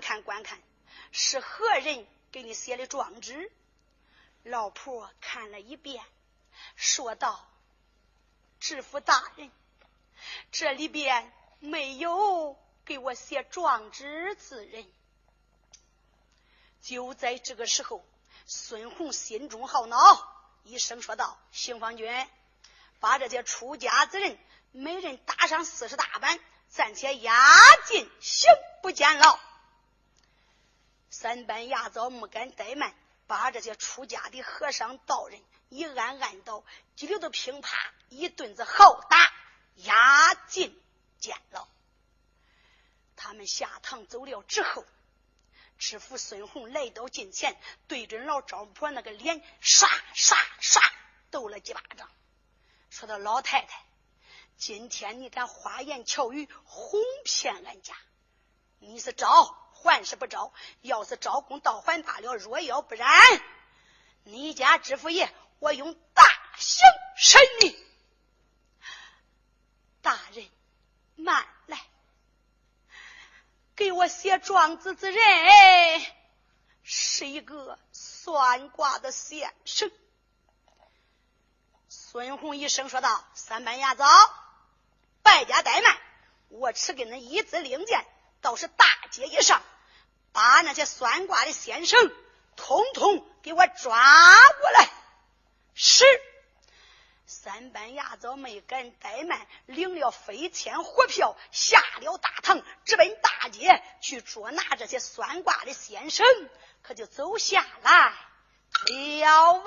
看，观看是何人给你写的状纸老婆看了一遍，说道：“知府大人，这里边没有给我写状纸之人。”就在这个时候，孙红心中好恼，一声说道：“邢方军，把这些出家之人每人打上四十大板，暂且押进刑部监牢。”三班牙枣没敢怠慢。把这些出家的和尚道人一按按倒，激溜的乒乓一顿子好打，押进监牢。他们下堂走了之后，知府孙红来到近前，对准老张婆那个脸，唰唰唰斗了几巴掌，说道：“老太太，今天你敢花言巧语哄骗俺家，你是招？”还是不招，要是招供倒还罢了；若要不然，你家知府爷我用大刑审你。大人，慢来，给我写状子之人是一个算卦的先生。孙红一声说道：“三班牙枣，败家怠慢，我只给恁一支令箭。”倒是大街一上，把那些算卦的先生通通给我抓过来。是三班牙早没敢怠慢，领了飞天火票，下了大堂，直奔大街去捉拿这些算卦的先生。可就走下来了啊！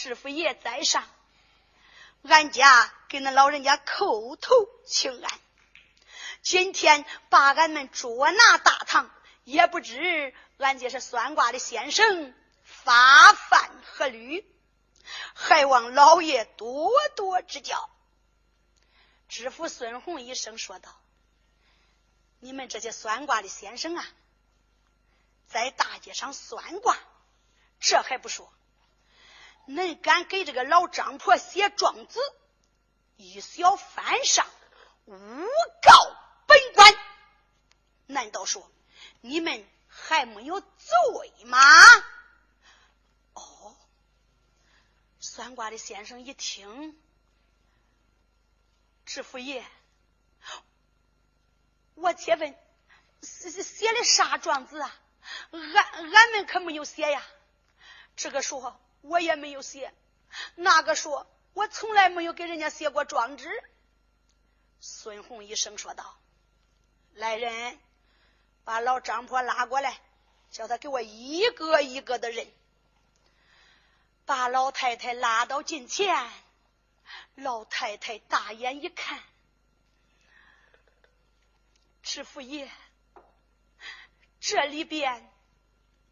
声说道：“知府爷在上，俺家给那老人家叩头请安。今天把俺们捉拿大堂，也不知俺家是算卦的先生发犯何律，还望老爷多多指教。”知府孙红一声说道。你们这些算卦的先生啊，在大街上算卦，这还不说，恁敢给这个老张婆写状子，一小犯上，诬告本官？难道说你们还没有罪吗？哦，算卦的先生一听，知府爷。我且问，写写的啥状子啊？俺俺们可没有写呀。这个说我也没有写，那个说我从来没有给人家写过状纸。孙红一声说道：“来人，把老张婆拉过来，叫他给我一个一个的认。”把老太太拉到近前，老太太大眼一看。知府爷，这里边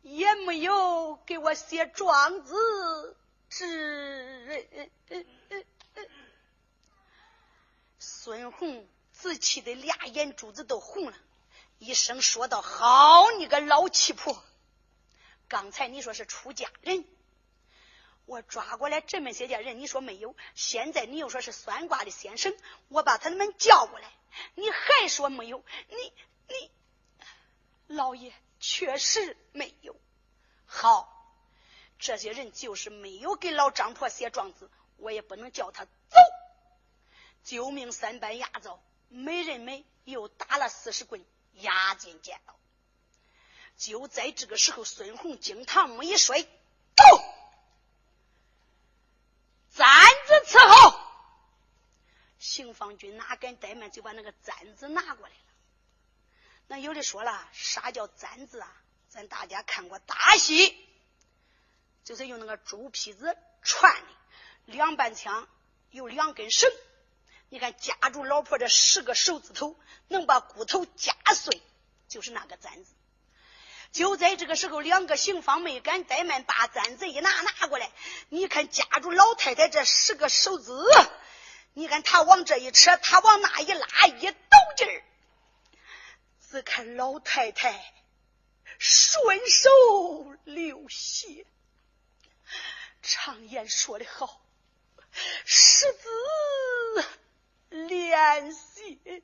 也没有给我写状子，这孙红自气的俩眼珠子都红了，一声说道：“好你个老气婆！刚才你说是出家人，我抓过来这么些家人，你说没有？现在你又说是算卦的先生，我把他们叫过来。”你还说没有？你你，老爷确实没有。好，这些人就是没有给老张婆写状子，我也不能叫他走。救命三班押走，每人每又打了四十棍，押进监牢。就在这个时候，孙红惊堂木一摔，走，簪子伺候。邢方军哪敢怠慢，就把那个簪子拿过来了。那有的说了，啥叫簪子啊？咱大家看过大戏，就是用那个猪皮子串的，两半枪有两根绳，你看夹住老婆这十个手指头，能把骨头夹碎，就是那个簪子。就在这个时候，两个刑方没敢怠慢，把簪子一拿拿过来，你看夹住老太太这十个手指。你看他往这一扯，他往那一拉，一抖劲儿，只看老太太顺手流血。常言说的好，十字连血。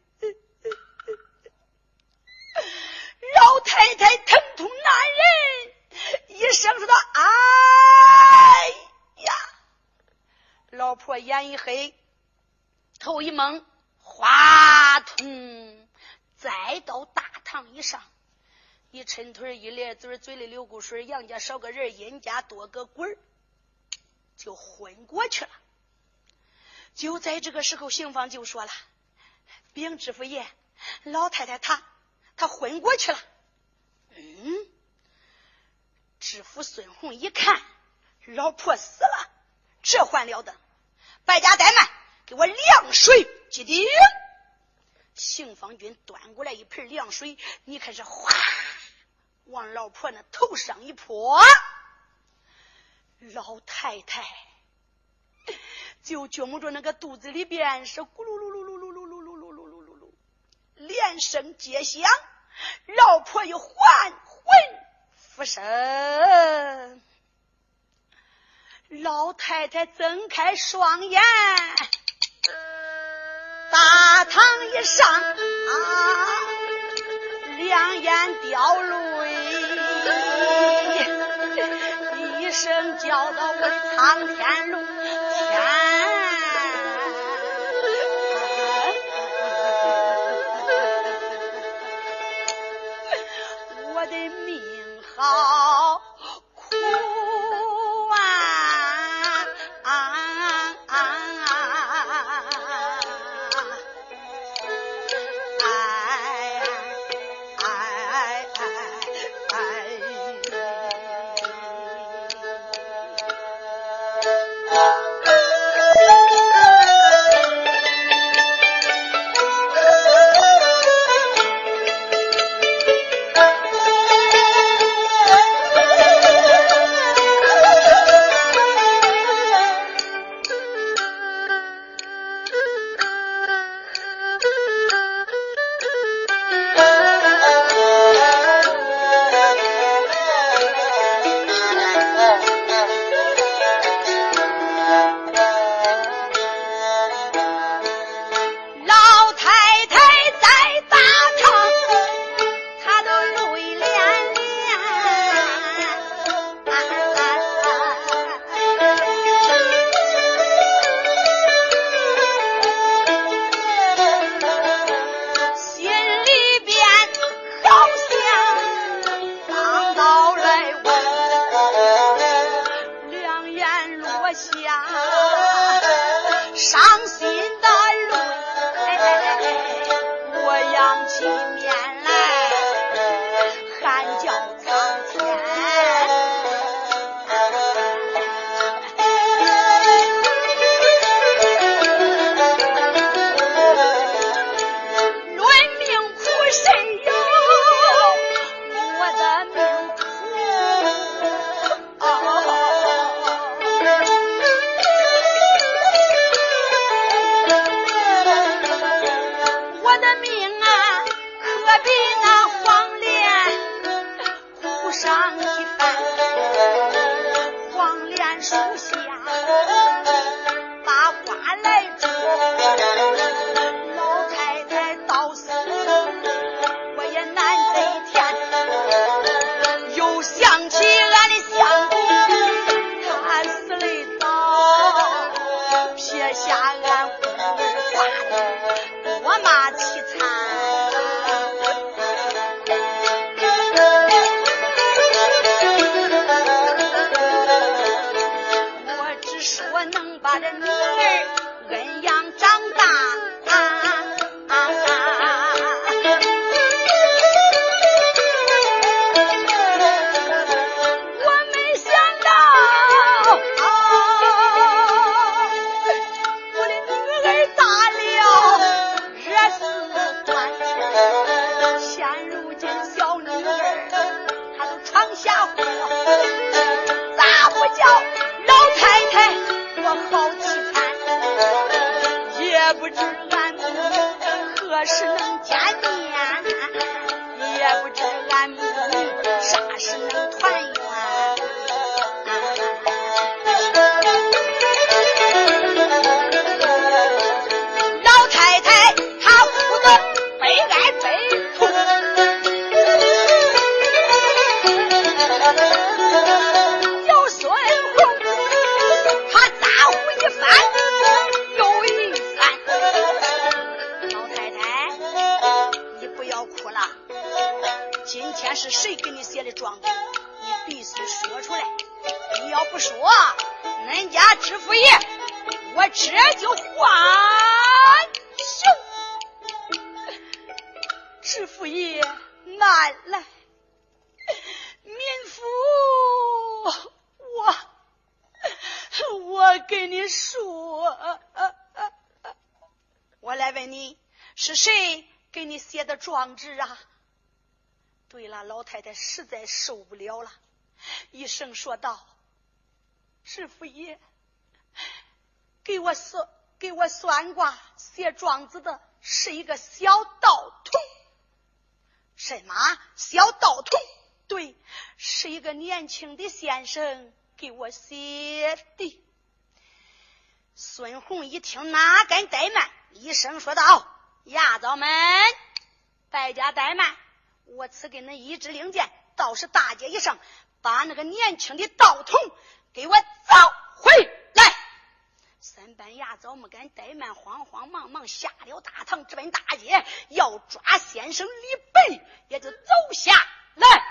老太太疼痛难忍，一声说道：“哎呀！”老婆眼一黑。头一蒙，哗通，再到大堂以上，一抻腿，一咧嘴，嘴里流口水，杨家少个人，殷家多个鬼。就昏过去了。就在这个时候，刑芳就说了，禀知府爷，老太太她她昏过去了。嗯。知府孙红一看，老婆死了，这还了得？白家怠慢，给我凉水。邢方军端过来一盆凉水，你看是哗，往老婆那头上一泼，老太太就觉摸着那个肚子里边是咕噜噜噜噜噜噜噜噜噜噜噜噜噜，连声皆响，老婆又还魂复生，老太太睁开双眼。大堂一上啊，两眼掉泪，一声叫到我的苍天龙天，真呀。那，老太太实在受不了了，一声说道：“师傅爷，给我算给我算卦写状子的是一个小道童。什么小道童？对，是一个年轻的先生给我写的。”孙红一听，哪敢怠慢，一声说道：“丫头们，败家怠慢！”我赐给恁一支令箭，到时大街一上，把那个年轻的道童给我找回来。三班牙早没敢怠慢，慌慌忙忙下了大堂，直奔大街，要抓先生李白，也就走下来了。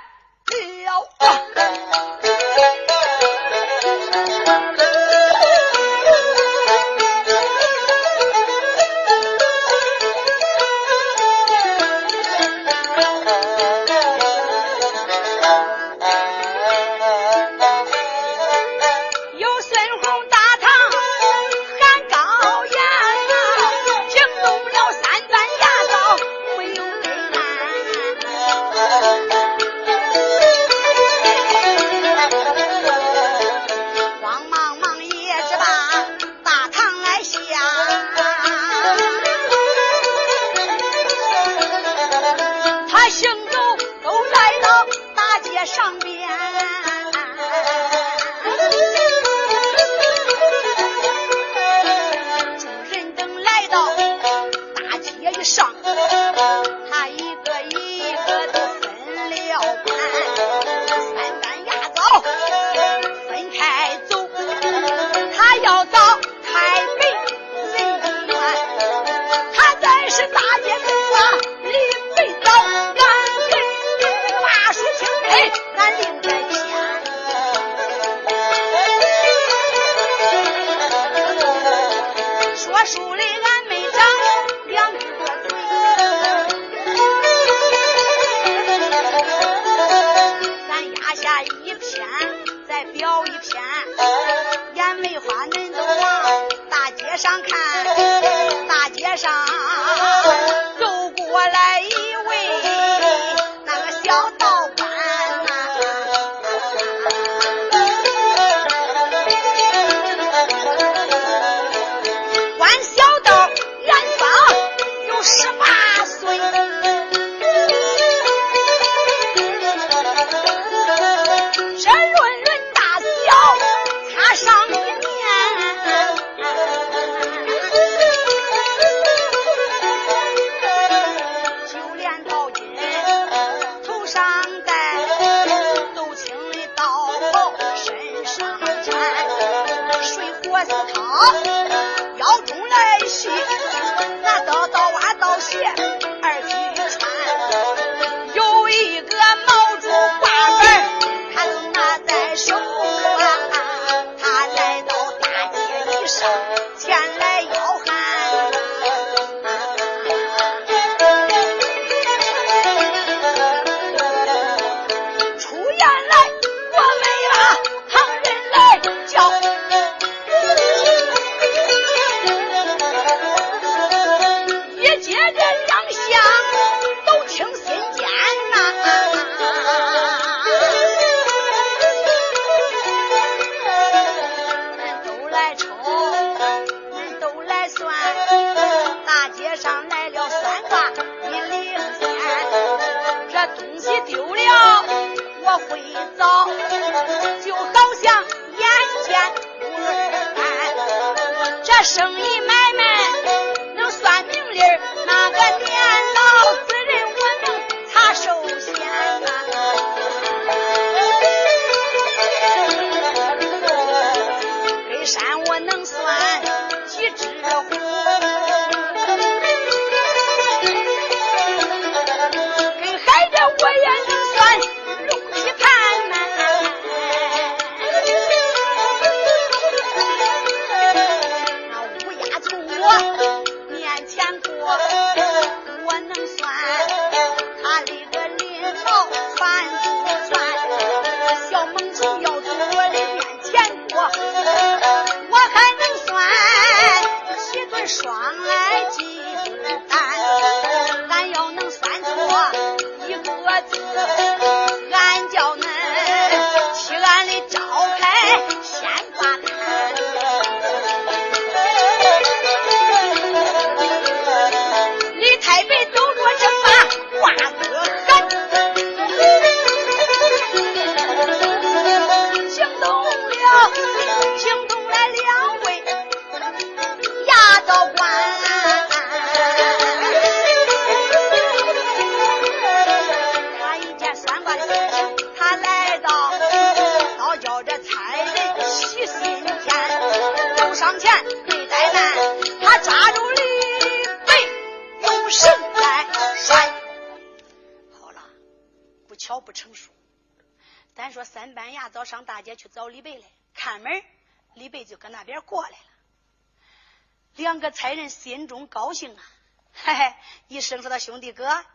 差人心中高兴啊，嘿嘿，一声说：“他兄弟哥，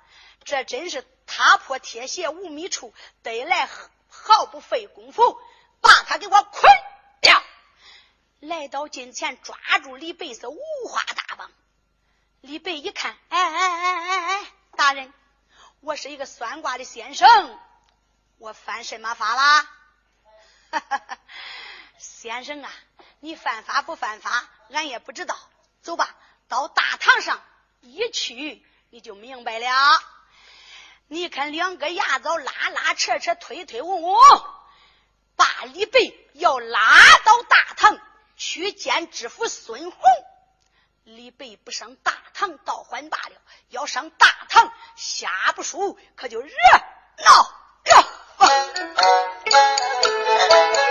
这真是踏破铁鞋无觅处，得来毫不费功夫，把他给我捆掉。”来到近前，抓住李备是五花大绑。李备一看，哎哎哎哎哎，大人，我是一个算卦的先生。我犯什么法啦？先生啊，你犯法不犯法，俺也不知道。走吧，到大堂上一去，你就明白了。你看两个牙枣拉拉扯扯，推推拱拱，把李备要拉到大堂去见知府孙洪。李备不上大堂倒还罢了，要上大堂下不输，可就热闹了。情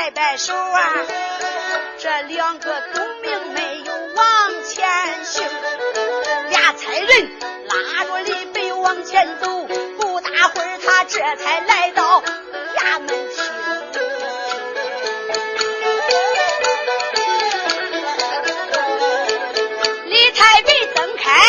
摆摆手啊，这两个东明没有往前行，俩差人拉着李北往前走，不大会儿他这才来到衙门去。李太白睁开。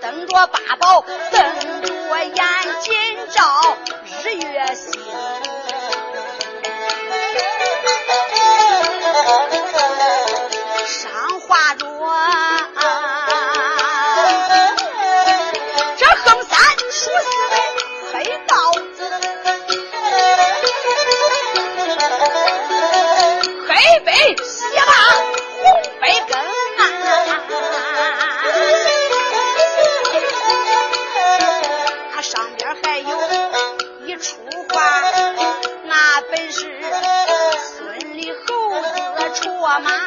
瞪着八宝瞪着眼睛 mamá.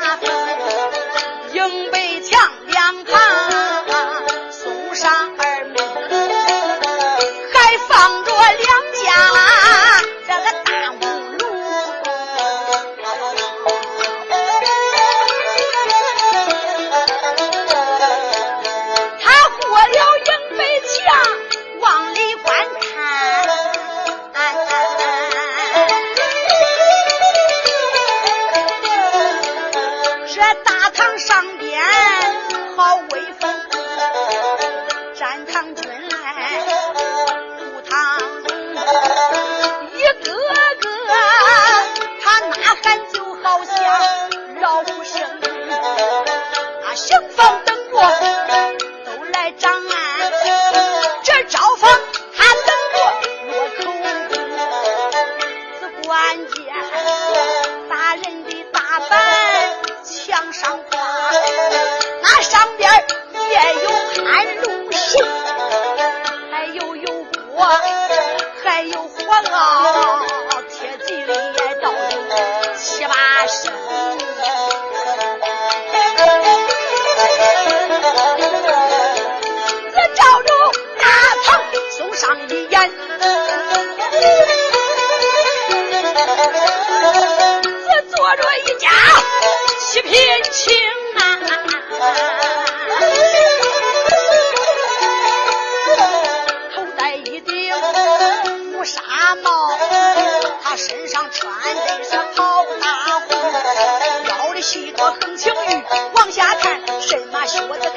what the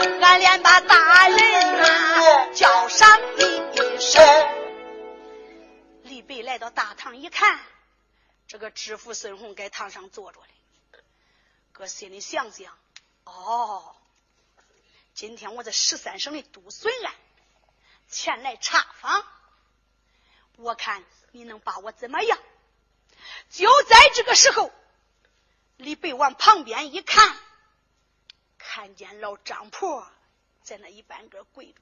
俺连把大人啊叫上一声。李白来到大堂一看，这个知府孙红在堂上坐着嘞，搁心里想想，哦，今天我在十三省的督孙案前来查访，我看你能把我怎么样？就在这个时候，李白往旁边一看，看见老张婆在那一半个跪着，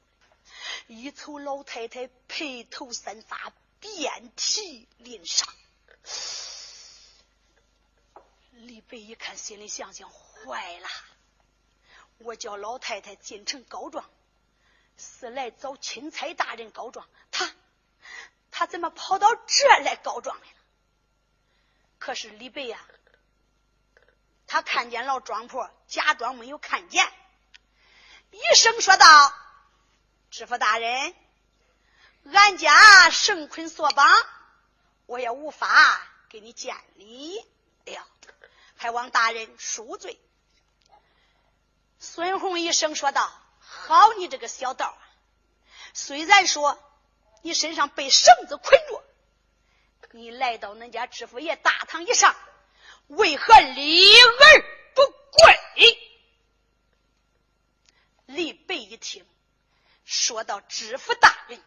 一瞅老太太披头散发，遍体鳞伤。李白一看，心里想想，坏了！我叫老太太进城告状，是来找钦差大人告状，他他怎么跑到这来告状来了？可是李白呀，他看见老庄婆，假装没有看见，一声说道：“知府大人，俺家绳捆索绑，我也无法给你见礼哎呀，还望大人恕罪。”孙红一声说道：“好，你这个小道啊！虽然说你身上被绳子捆着，你来到恁家知府爷大堂以上，为何立而不跪？”李白一听，说到：“知府大人，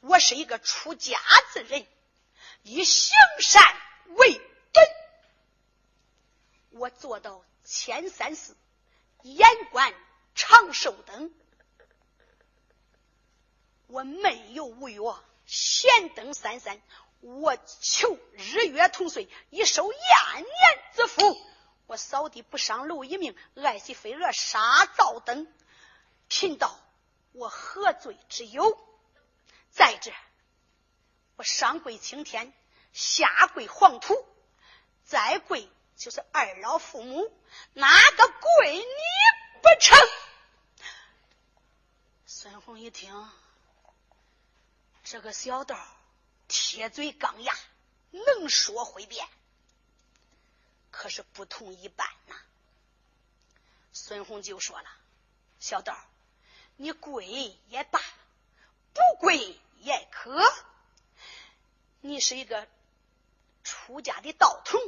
我是一个出家之人，以行善为本，我做到千三四。”言官长寿等，我没有违约，闲登三山，我求日月同岁，以收延年之福。我扫地不伤蝼一命，爱惜飞蛾杀灶灯。贫道我何罪之有？再者，我上跪青天，下跪黄土，再跪。就是二老父母，哪个跪你不成？孙红一听，这个小道铁嘴钢牙，能说会辩，可是不同一般呐。孙红就说了：“小道，你跪也罢，不跪也可。你是一个出家的道童。”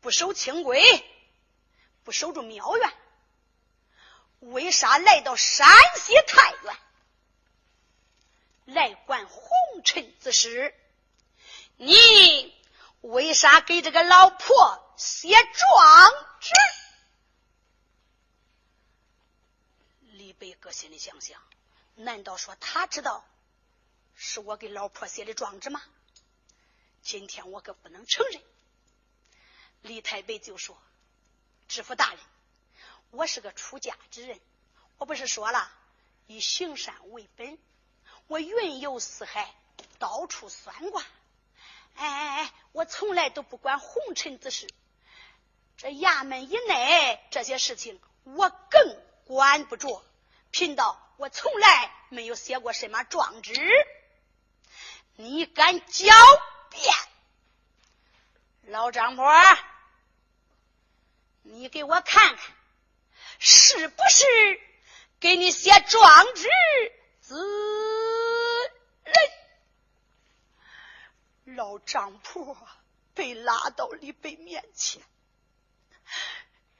不守清规，不守住庙院，为啥来到山西太原来管红尘之事？你为啥给这个老婆写状纸？李白搁心里想想，难道说他知道是我给老婆写的状纸吗？今天我可不能承认。李太白就说：“知府大人，我是个出家之人，我不是说了以行善为本，我云游四海，到处算卦。哎哎哎，我从来都不管红尘之事。这衙门以内这些事情，我更管不着。贫道我从来没有写过什么状纸。你敢狡辩，老张婆？”你给我看看，是不是给你写状纸之人？老丈婆被拉到李北面前，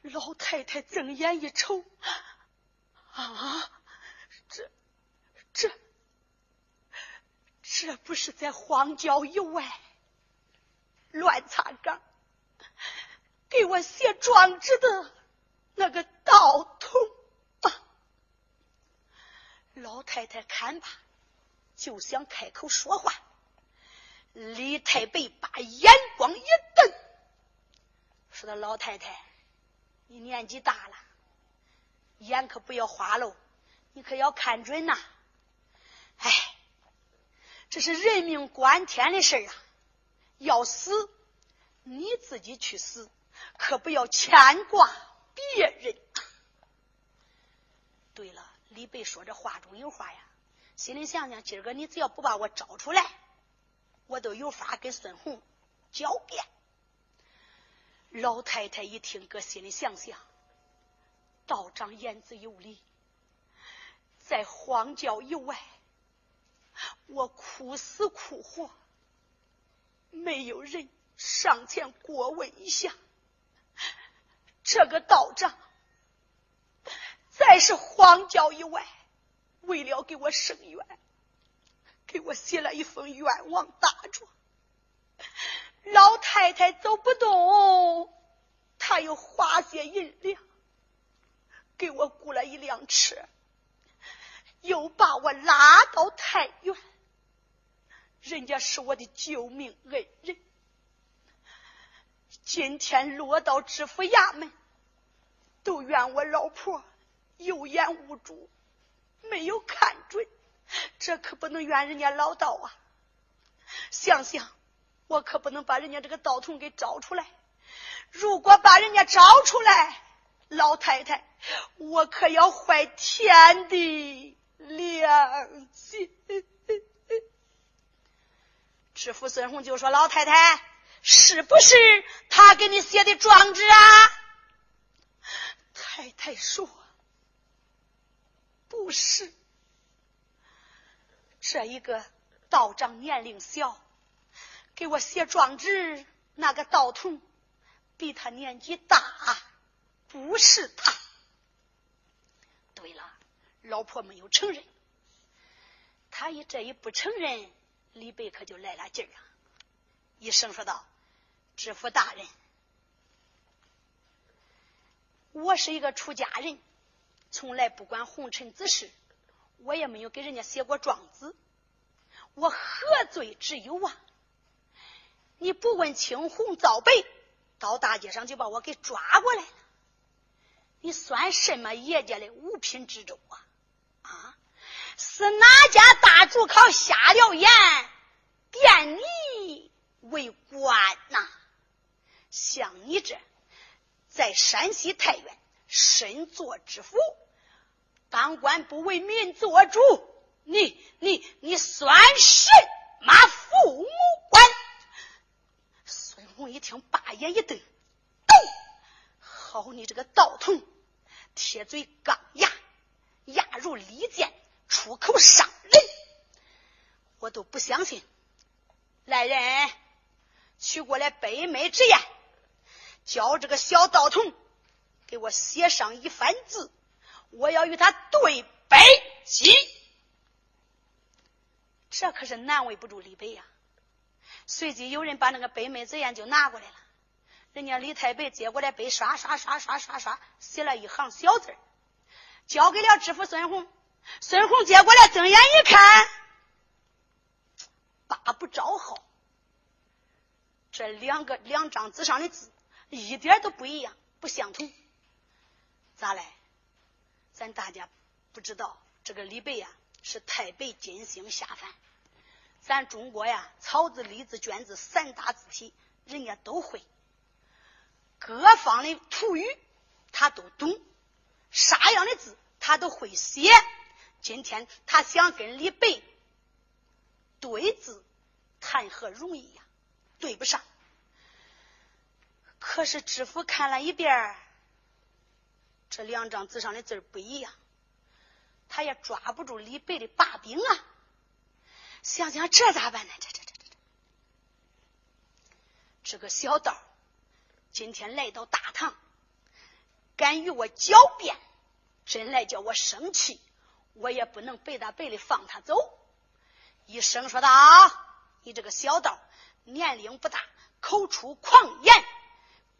老太太睁眼一瞅，啊，这这这不是在荒郊野外乱插岗，给我写状纸的那个道童啊！老太太看吧，就想开口说话。李太白把眼光一瞪，说：“的老太太，你年纪大了，眼可不要花喽，你可要看准呐！哎，这是人命关天的事啊，要死你自己去死，可不要牵挂别人。对了，李白说这话中有话呀，心里想想，今儿个你只要不把我招出来。”我都有法跟孙红狡辩。老太太一听，搁心里想想，道长言之有理，在荒郊野外，我哭死哭活，没有人上前过问一下。这个道长，再是荒郊野外，为了给我伸冤。给我写了一封冤枉大状，老太太走不动，他又花些银两给我雇了一辆车，又把我拉到太原。人家是我的救命恩人，今天落到知府衙门，都怨我老婆有眼无珠，没有看准。这可不能怨人家老道啊！想想，我可不能把人家这个道童给招出来。如果把人家招出来，老太太，我可要坏天地良心。知府孙红就说：“老太太，是不是他给你写的状纸啊？”太太说：“不是。”这一个道长年龄小，给我写状纸，那个道童比他年纪大，不是他。对了，老婆没有承认，他一这一不承认，李白可就来了劲儿了，一声说道：“知府大人，我是一个出家人，从来不管红尘之事。”我也没有给人家写过状子，我何罪之有啊？你不问青红皂白，到大街上就把我给抓过来了，你算什么爷家的五品知州啊？啊，是哪家大主考瞎了眼，贬你为官呐？像你这在山西太原身做知府。当官不为民做主，你你你算什么父母官？孙红一听，把眼一瞪，咚！好你这个道童，铁嘴钢牙，牙如利剑，出口伤人，我都不相信。来人，取过来北美之言，叫这个小道童给我写上一番字。我要与他对北极，这可是难为不住李白呀。随即有人把那个杯梅子砚就拿过来了，人家李太白接过来，杯刷刷刷刷刷刷写了一行小字交给了知府孙红。孙红接过来，睁眼一看，八不着号。这两个两张纸上的字一点都不一样，不相同，咋来？咱大家不知道，这个李白呀是太白金星下凡。咱中国呀，草字、隶字、卷字三大字体，人家都会。各方的土语他都懂，啥样的字他都会写。今天他想跟李白对字，谈何容易呀？对不上。可是知府看了一遍。这两张纸上的字不一样，他也抓不住李白的把柄啊！想想这咋办呢？这这这这这！这个小道，今天来到大堂，敢与我狡辩，真来叫我生气，我也不能白大白的放他走。一声说道：“你这个小道，年龄不大，口出狂言，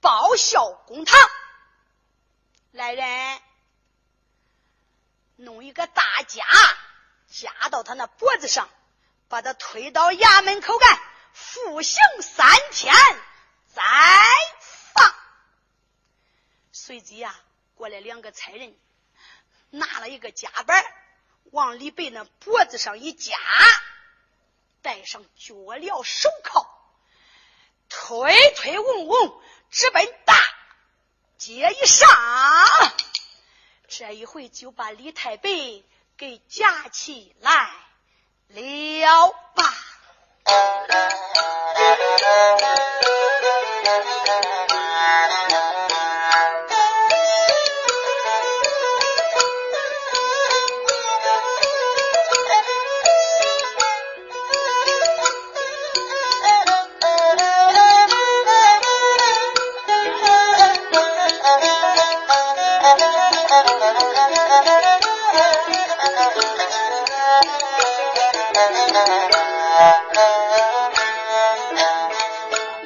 报效公堂。来人，弄一个大夹，夹到他那脖子上，把他推到衙门口干，服刑三天，再放。”随即呀，过来两个差人，拿了一个夹板，往李白那脖子上一夹。戴上脚镣手铐，推推嗡嗡，直奔大接一上。这一回就把李太白给夹起来了吧。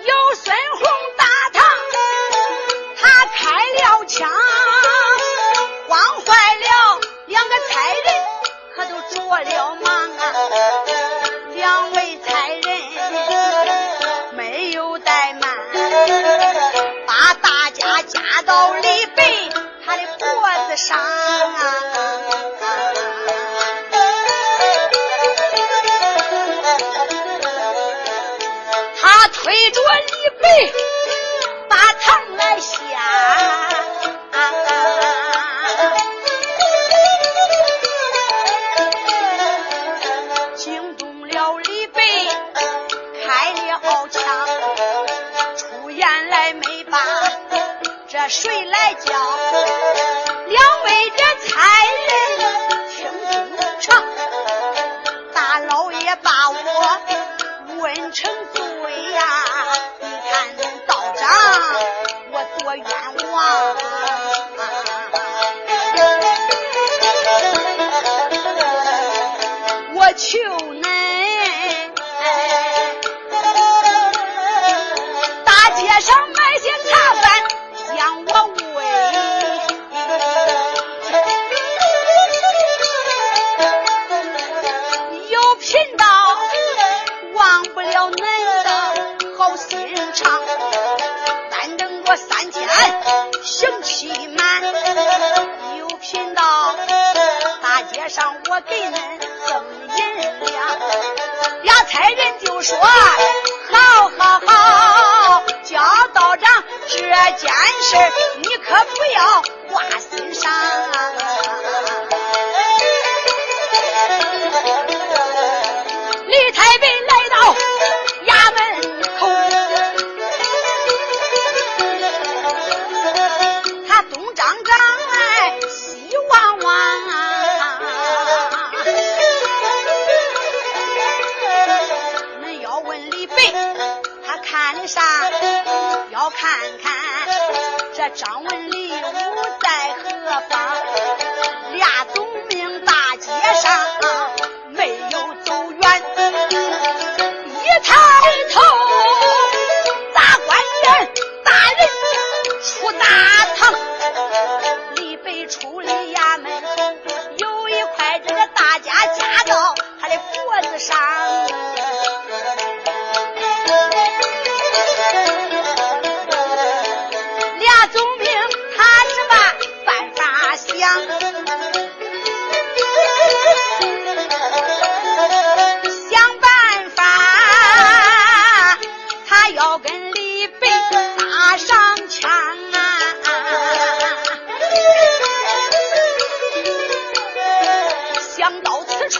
有孙红打他，他开了枪，慌坏了两个差人，可都着了忙啊。两位差人没有怠慢，把大家夹到李逵他的脖子上啊。为着李白。上我给恁赠银两。俩差人就说：好好好，焦道长，这件事你可不要挂心上。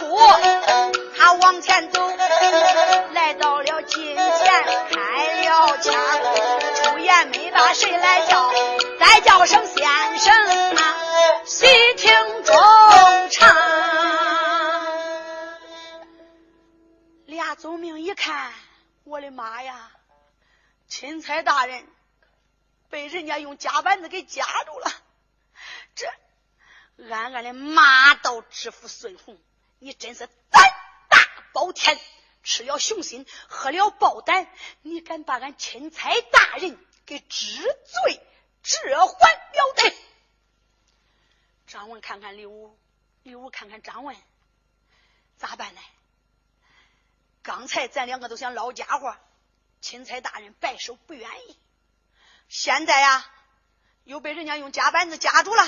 五，他往前走，来到了近前，开了枪。出言没把谁来叫，再叫声先生啊，细听衷肠。俩总命一看，我的妈呀！钦差大人被人家用夹板子给夹住了，这俺俺的妈都直呼孙红。你真是胆大包天，吃了雄心，喝了豹胆，你敢把俺钦差大人给治罪，这还了得！”张文看看李武，李武看看张文，咋办呢？刚才咱两个都想捞家伙。钦差大人摆手不愿意，现在呀又被人家用夹板子夹住了，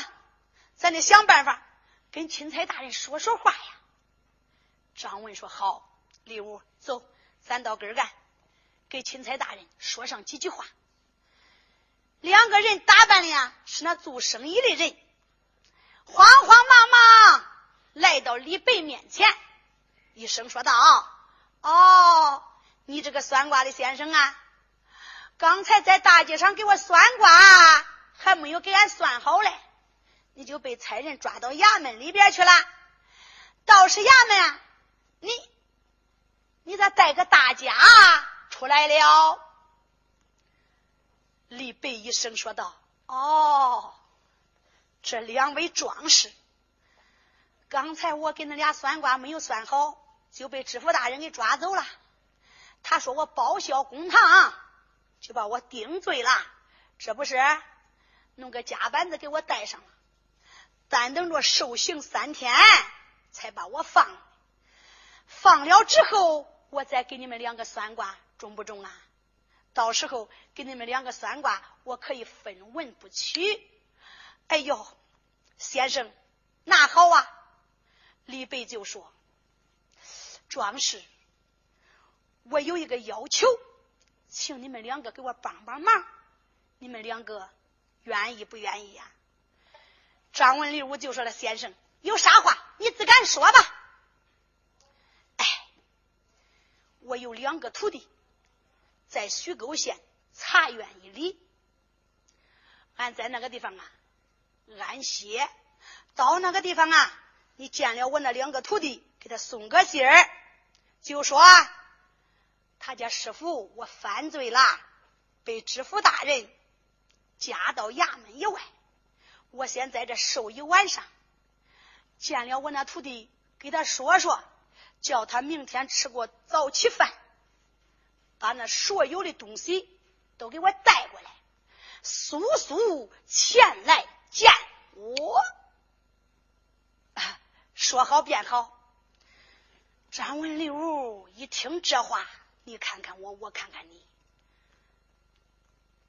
咱得想办法跟钦差大人说说话呀。张文说：“好，李武，走，咱到根儿干，给钦差大人说上几句话。”两个人打扮的呀是那做生意的人，慌慌忙忙来到李白面前，一声说道：“哦。”你这个算卦的先生啊，刚才在大街上给我算卦，还没有给俺算好嘞，你就被差人抓到衙门里边去了。倒是衙门啊，你你咋带个大家出来了？李白一声说道：“哦，这两位壮士，刚才我给那俩算卦没有算好，就被知府大人给抓走了。”他说我报销公堂，就把我定罪了。这不是弄个夹板子给我戴上了，但等着受刑三天才把我放了。放了之后，我再给你们两个算卦，中不中啊？到时候给你们两个算卦，我可以分文不取。哎呦，先生，那好啊。李白就说：“壮士。”我有一个要求，请你们两个给我帮帮忙。你们两个愿意不愿意呀？张文礼武就说了：“先生，有啥话你自敢说吧。”哎，我有两个徒弟，在徐沟县茶园一里，俺在那个地方啊安歇。到那个地方啊，你见了我那两个徒弟，给他送个信儿，就说。他家师傅，我犯罪了，被知府大人押到衙门以外。我先在这受一晚上，见了我那徒弟，给他说说，叫他明天吃过早起饭，把那所有的东西都给我带过来，速速前来见我。说好便好。张文六一听这话。你看看我，我看看你，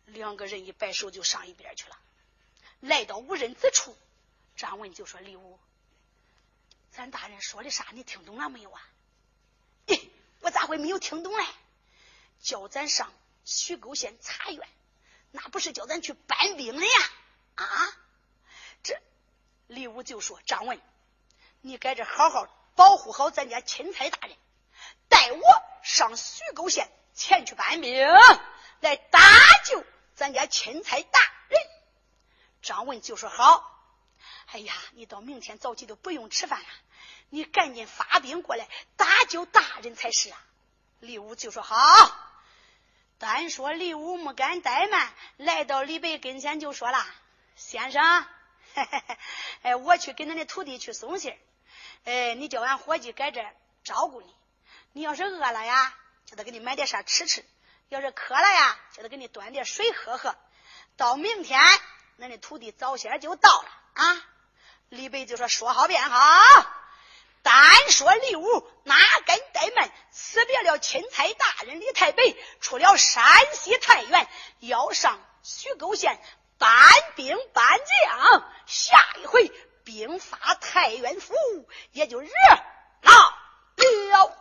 两个人一摆手就上一边去了。来到无人之处，张文就说：“李武，咱大人说的啥？你听懂了没有啊？”“咦，我咋会没有听懂嘞？叫咱上徐沟县查院，那不是叫咱去搬兵的呀？”啊，这李武就说：“张文，你在这好好保护好咱家钦差大人。”带我上徐沟县前去搬兵，来搭救咱家钦差大人。张文就说：“好。”哎呀，你到明天早起都不用吃饭了，你赶紧发兵过来搭救大人才是啊！李武就说：“好。”单说李武没敢怠慢，来到李白跟前就说了：“先生，嘿嘿哎，我去给恁的徒弟去送信哎，你叫俺伙计在这照顾你。”你要是饿了呀，叫他给你买点啥吃吃；要是渴了呀，叫他给你端点水喝喝。到明天，恁的徒弟早些就到了啊！李白就说：“说好便好。”单说李武哪敢怠慢，辞别了钦差大人李太白，出了山西太原，要上徐沟县搬兵搬将。下一回兵发太原府，也就热闹。了。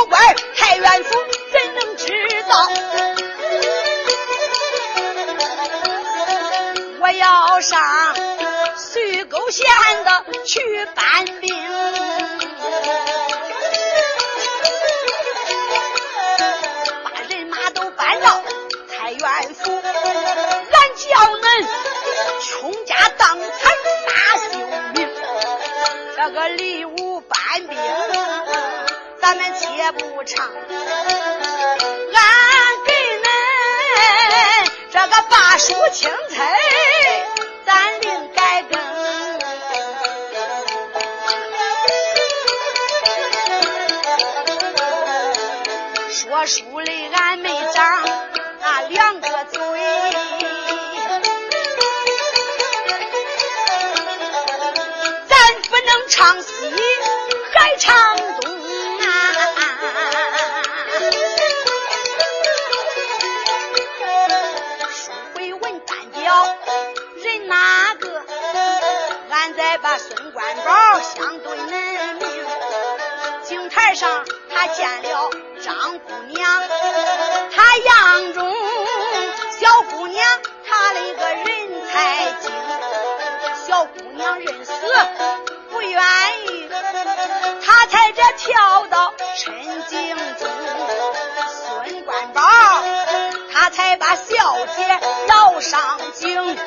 小官太原府怎能知道？我要上徐沟县的去搬兵。把人马都搬到太原府，俺叫恁穷家荡产大秀名。这个李武搬兵，咱们接不唱，俺给恁这个把书青菜，咱另改更。说书的俺没长那两他见了张姑娘，他杨中小姑娘，她的个人才精，小姑娘认死不愿意，他才这跳到深井中。孙官宝他才把小姐摇上井，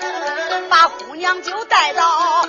把姑娘就带到